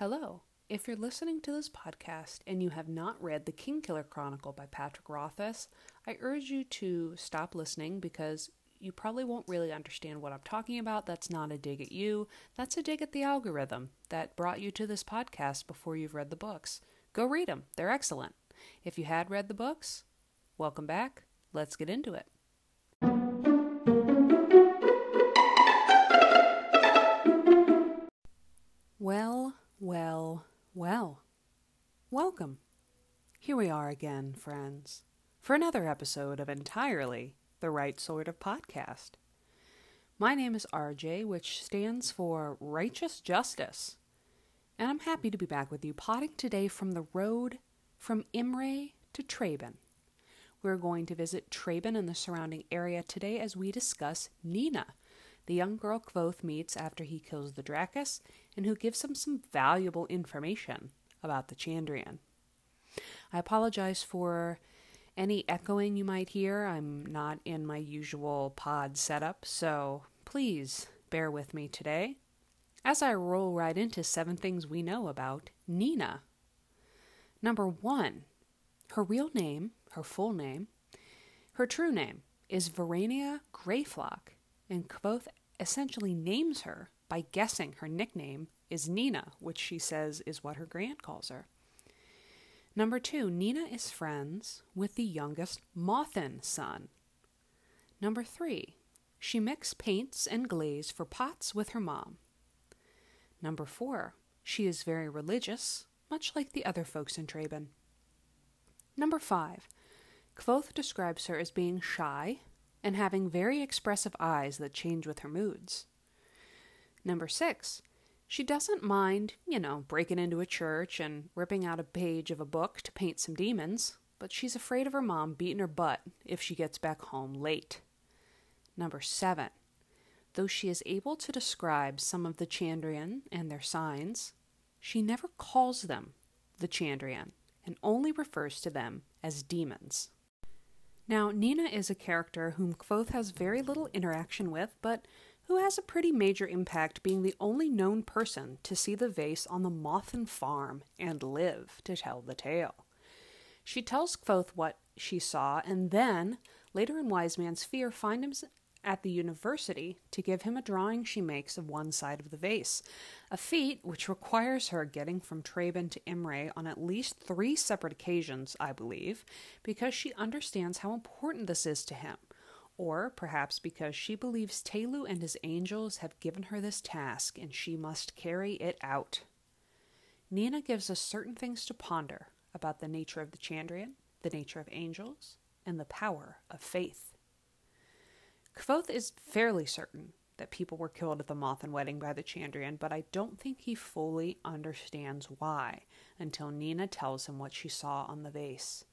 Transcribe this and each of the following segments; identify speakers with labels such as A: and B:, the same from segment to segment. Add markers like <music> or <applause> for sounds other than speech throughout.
A: Hello. If you're listening to this podcast and you have not read The Kingkiller Chronicle by Patrick Rothfuss, I urge you to stop listening because you probably won't really understand what I'm talking about. That's not a dig at you, that's a dig at the algorithm that brought you to this podcast before you've read the books. Go read them, they're excellent. If you had read the books, welcome back. Let's get into it. Again, friends, for another episode of Entirely the Right Sort of Podcast. My name is RJ, which stands for Righteous Justice, and I'm happy to be back with you, potting today from the road from Imre to Trebon. We're going to visit Trebon and the surrounding area today as we discuss Nina, the young girl Kvothe meets after he kills the draccus, and who gives him some valuable information about the Chandrian. I apologize for any echoing you might hear. I'm not in my usual pod setup, so please bear with me today as I roll right into seven things we know about Nina. Number one, her real name, her full name, her true name is Verania Greyflock, and Kvothe essentially names her by guessing her nickname is Nina, which she says is what her grand calls her. Number two, Nina is friends with the youngest Mauthen son. Number three, she mixes paints and glaze for pots with her mom. Number four, she is very religious, much like the other folks in Trebon. Number five, Kvothe describes her as being shy and having very expressive eyes that change with her moods. Number six, she doesn't mind, you know, breaking into a church and ripping out a page of a book to paint some demons, but she's afraid of her mom beating her butt if she gets back home late. Number seven, though she is able to describe some of the Chandrian and their signs, she never calls them the Chandrian and only refers to them as demons. Now, Nina is a character whom Kvothe has very little interaction with, but who has a pretty major impact being the only known person to see the vase on the Mauthen farm and live to tell the tale. She tells Kvothe what she saw, and then, later in Wise Man's Fear, finds him at the university to give him a drawing she makes of one side of the vase, a feat which requires her getting from Trebon to Imre on at least three separate occasions, I believe, because she understands how important this is to him, or perhaps because she believes Tehlu and his angels have given her this task and she must carry it out. Nina gives us certain things to ponder about the nature of the Chandrian, the nature of angels, and the power of faith. Kvothe is fairly certain that people were killed at the Mauthen wedding by the Chandrian, but I don't think he fully understands why until Nina tells him what she saw on the vase.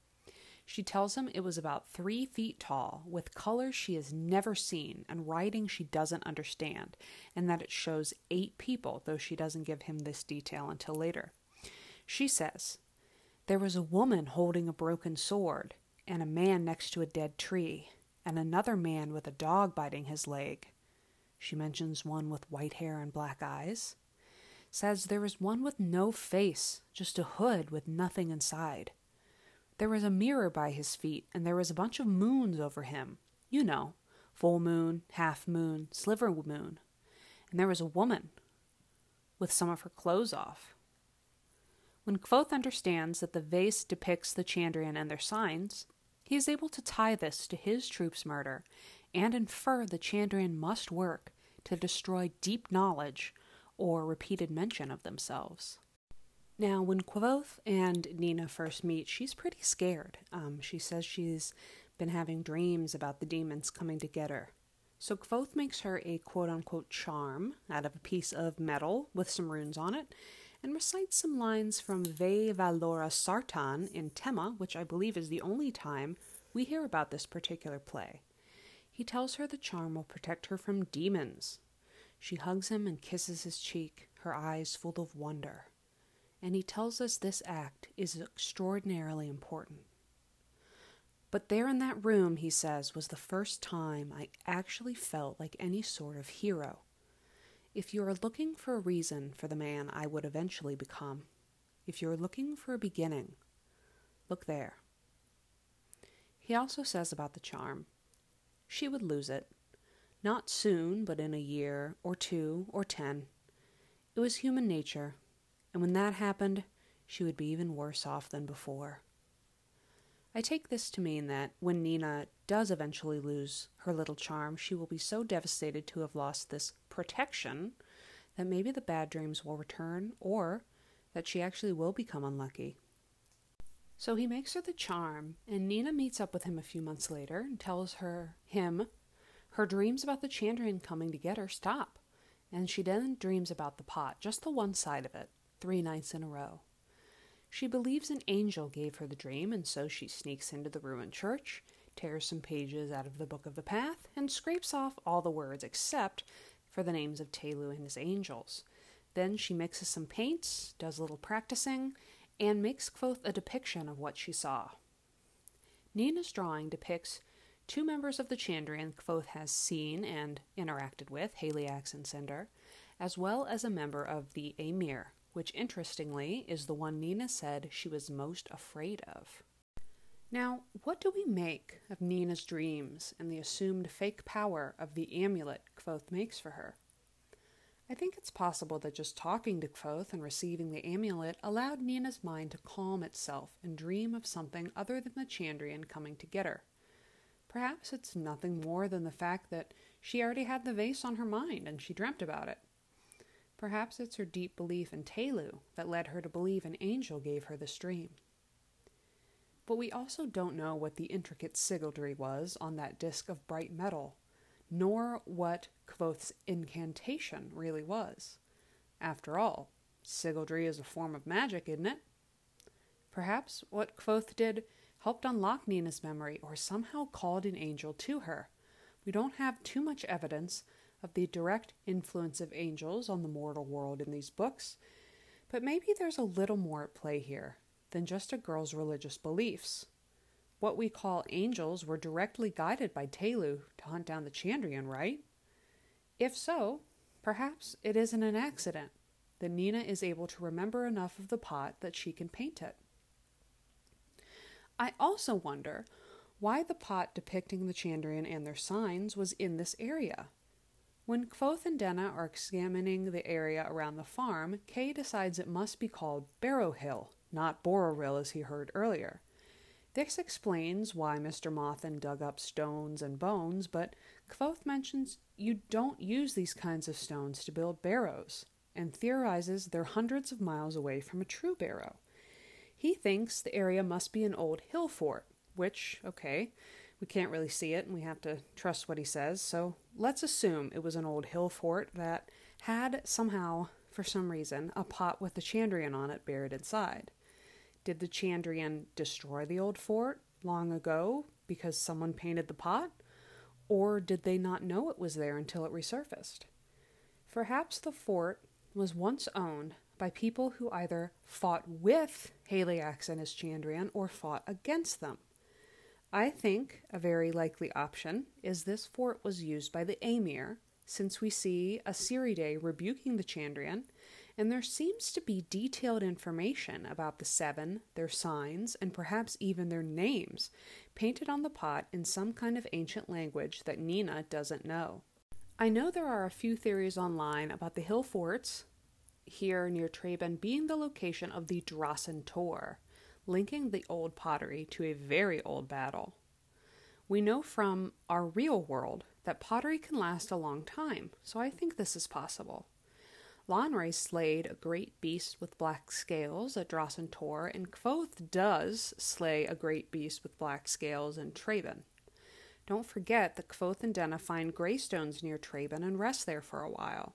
A: She tells him it was about three feet tall, with colors she has never seen and writing she doesn't understand, and that it shows eight people, though she doesn't give him this detail until later. She says, There was a woman holding a broken sword, and a man next to a dead tree, and another man with a dog biting his leg. She mentions one with white hair and black eyes. Says there was one with no face, just a hood with nothing inside. There was a mirror by his feet, and there was a bunch of moons over him. You know, full moon, half moon, sliver moon. And there was a woman with some of her clothes off. When Kvothe understands that the vase depicts the Chandrian and their signs, he is able to tie this to his troupe's murder and infer the Chandrian must work to destroy deep knowledge or repeated mention of themselves. Now, when Kvothe and Nina first meet, she's pretty scared. Um, she says she's been having dreams about the demons coming to get her. So Kvothe makes her a quote unquote charm out of a piece of metal with some runes on it and recites some lines from Ve Valora Sartan in Tema, which I believe is the only time we hear about this particular play. He tells her the charm will protect her from demons. She hugs him and kisses his cheek, her eyes full of wonder. And he tells us this act is extraordinarily important. But there in that room, he says, was the first time I actually felt like any sort of hero. If you are looking for a reason for the man I would eventually become, if you are looking for a beginning, look there. He also says about the charm she would lose it. Not soon, but in a year, or two, or ten. It was human nature, and when that happened, she would be even worse off than before. I take this to mean that when Nina does eventually lose her little charm, she will be so devastated to have lost this protection that maybe the bad dreams will return or that she actually will become unlucky. So he makes her the charm, and Nina meets up with him a few months later and tells her him her dreams about the Chandrian coming to get her stop, and she then dreams about the pot, just the one side of it, three nights in a row. She believes an angel gave her the dream, and so she sneaks into the ruined church, tears some pages out of the Book of the Path, and scrapes off all the words except for the names of Tehlu and his angels. Then she mixes some paints, does a little practicing, and makes Kvothe a depiction of what she saw. Nina's drawing depicts two members of the Chandrian Kvothe has seen and interacted with, Haliax and Cinder, as well as a member of the Amyr, which interestingly is the one Nina said she was most afraid of. Now, what do we make of Nina's dreams and the assumed fake power of the amulet Kvothe makes for her? I think it's possible that just talking to Kvothe and receiving the amulet allowed Nina's mind to calm itself and dream of something other than the Chandrian coming to get her. Perhaps it's nothing more than the fact that she already had the vase on her mind and she dreamt about it. Perhaps it's her deep belief in Tehlu that led her to believe an angel gave her this dream. But we also don't know what the intricate sygaldry was on that disk of bright metal, nor what Kvothe's incantation really was. After all, sygaldry is a form of magic, isn't it? Perhaps what Kvothe did helped unlock Nina's memory or somehow called an angel to her. We don't have too much evidence of the direct influence of angels on the mortal world in these books, but maybe there's a little more at play here than just a girl's religious beliefs. What we call angels were directly guided by Tehlu to hunt down the Chandrian, right? If so, perhaps it isn't an accident that Nina is able to remember enough of the pot that she can paint it. I also wonder why the pot depicting the Chandrian and their signs was in this area. When Kvothe and Denna are examining the area around the farm, Kay decides it must be called Barrow Hill, not Bororill as he heard earlier. This explains why Mr. Mauthen dug up stones and bones, but Kvothe mentions you don't use these kinds of stones to build barrows, and theorizes they're hundreds of miles away from a true barrow. He thinks the area must be an old hill fort, which, okay, we can't really see it and we have to trust what he says, so let's assume it was an old hill fort that had somehow, for some reason, a pot with the Chandrian on it buried inside. Did the Chandrian destroy the old fort long ago because someone painted the pot? Or did they not know it was there until it resurfaced? Perhaps the fort was once owned by people who either fought with Haliax and his Chandrian or fought against them. I think a very likely option is this fort was used by the Amyr, since we see a Asiridae rebuking the Chandrian, and there seems to be detailed information about the seven, their signs, and perhaps even their names, painted on the pot in some kind of ancient language that Nina doesn't know. I know there are a few theories online about the hill forts, here near Trebon being the location of the Drossen Tor, linking the old pottery to a very old battle. We know from our real world that pottery can last a long time, so I think this is possible. Lanre slayed a great beast with black scales at Drossen Tor, and Kvothe does slay a great beast with black scales in Trebon. Don't forget that Kvothe and Denna find greystones near Trebon and rest there for a while.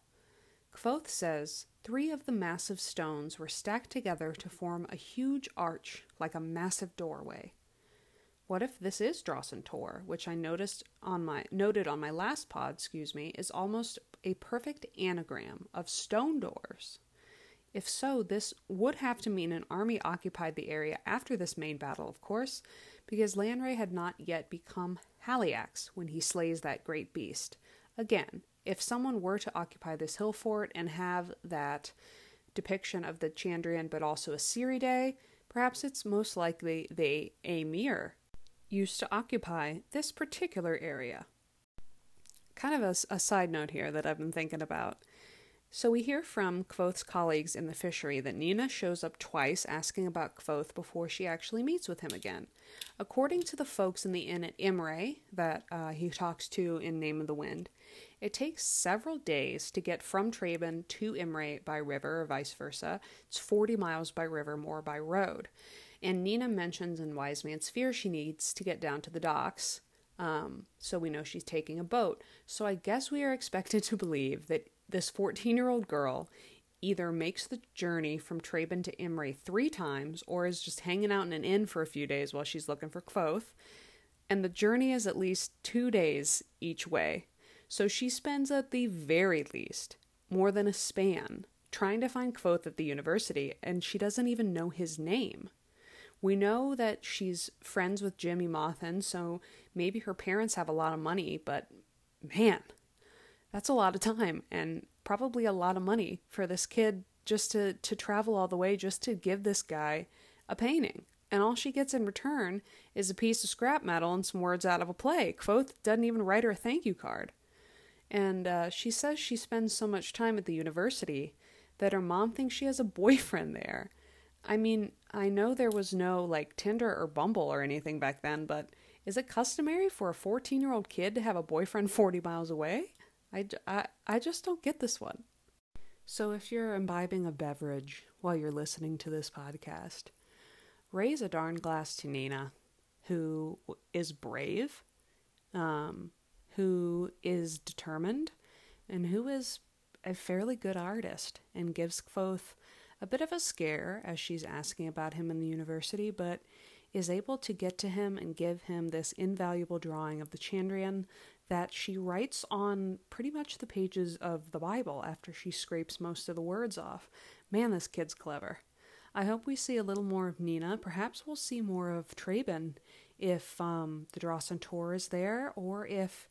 A: Kvothe says three of the massive stones were stacked together to form a huge arch like a massive doorway. What if this is Drossen Tor, which I noticed on my noted on my last pod, excuse me, is almost a perfect anagram of stone doors? If so, this would have to mean an army occupied the area after this main battle, of course, because Lanre had not yet become Haliax when he slays that great beast. Again, if someone were to occupy this hill fort and have that depiction of the Chandrian but also a Ciridae, perhaps it's most likely they Amyr used to occupy this particular area. Kind of a, a side note here that I've been thinking about. So we hear from Kvothe's colleagues in the fishery that Nina shows up twice asking about Kvothe before she actually meets with him again. According to the folks in the inn at Imre that uh, he talks to in Name of the Wind, it takes several days to get from Trebon to Imre by river or vice versa. It's 40 miles by river, more by road. And Nina mentions in Wise Man's Fear she needs to get down to the docks. Um, so we know she's taking a boat. So I guess we are expected <laughs> to believe that this 14 year old girl either makes the journey from Trebon to Imre three times or is just hanging out in an inn for a few days while she's looking for Kvothe. And the journey is at least two days each way. So she spends at the very least more than a span trying to find Kvothe at the university, and she doesn't even know his name. We know that she's friends with Jimmy Mauthen, so maybe her parents have a lot of money, but man, that's a lot of time and probably a lot of money for this kid just to, to travel all the way just to give this guy a painting. And all she gets in return is a piece of scrap metal and some words out of a play. Kvothe doesn't even write her a thank you card. And uh, she says she spends so much time at the university that her mom thinks she has a <laughs> boyfriend there. I mean, I know there was no like Tinder or Bumble or anything back then, but is it customary for a 14 year old kid to have a boyfriend <laughs> 40 miles away? I, I, I just don't get this one. So, if you're imbibing a beverage while you're listening to this podcast, raise a darn glass to Nina, who is brave, um, who is determined, and who is a fairly good artist and gives Kvothe a bit of a scare as she's asking about him in the university, but is able to get to him and give him this invaluable drawing of the Chandrian that she writes on pretty much the pages of the Bible after she scrapes most of the words off. Man, this kid's clever. I hope we see a little more of Nina. Perhaps we'll see more of Trebon if um, the and Tor is there, or if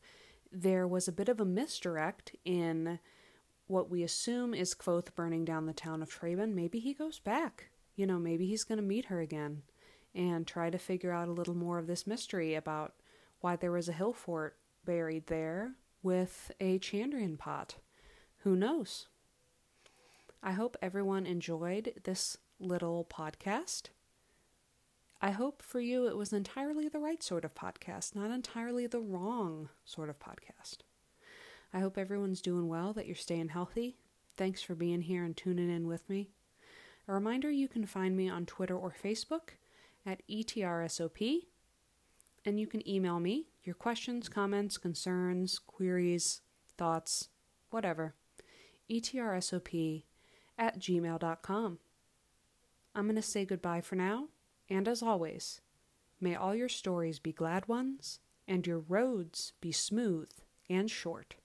A: there was a bit of a misdirect in what we assume is Kvothe burning down the town of Trebon. Maybe he goes back. You know, maybe he's going to meet her again and try to figure out a little more of this mystery about why there was a hill fort buried there with a Chandrian pot. Who knows? I hope everyone enjoyed this little podcast. I hope for you it was entirely the right sort of podcast, not entirely the wrong sort of podcast. I hope everyone's doing well, that you're staying healthy. Thanks for being here and tuning in with me. A reminder you can find me on Twitter or Facebook at ETRSOP, and you can email me your questions, comments, concerns, queries, thoughts, whatever. ETRSOP at gmail.com. I'm going to say goodbye for now, and as always, may all your stories be glad ones and your roads be smooth and short.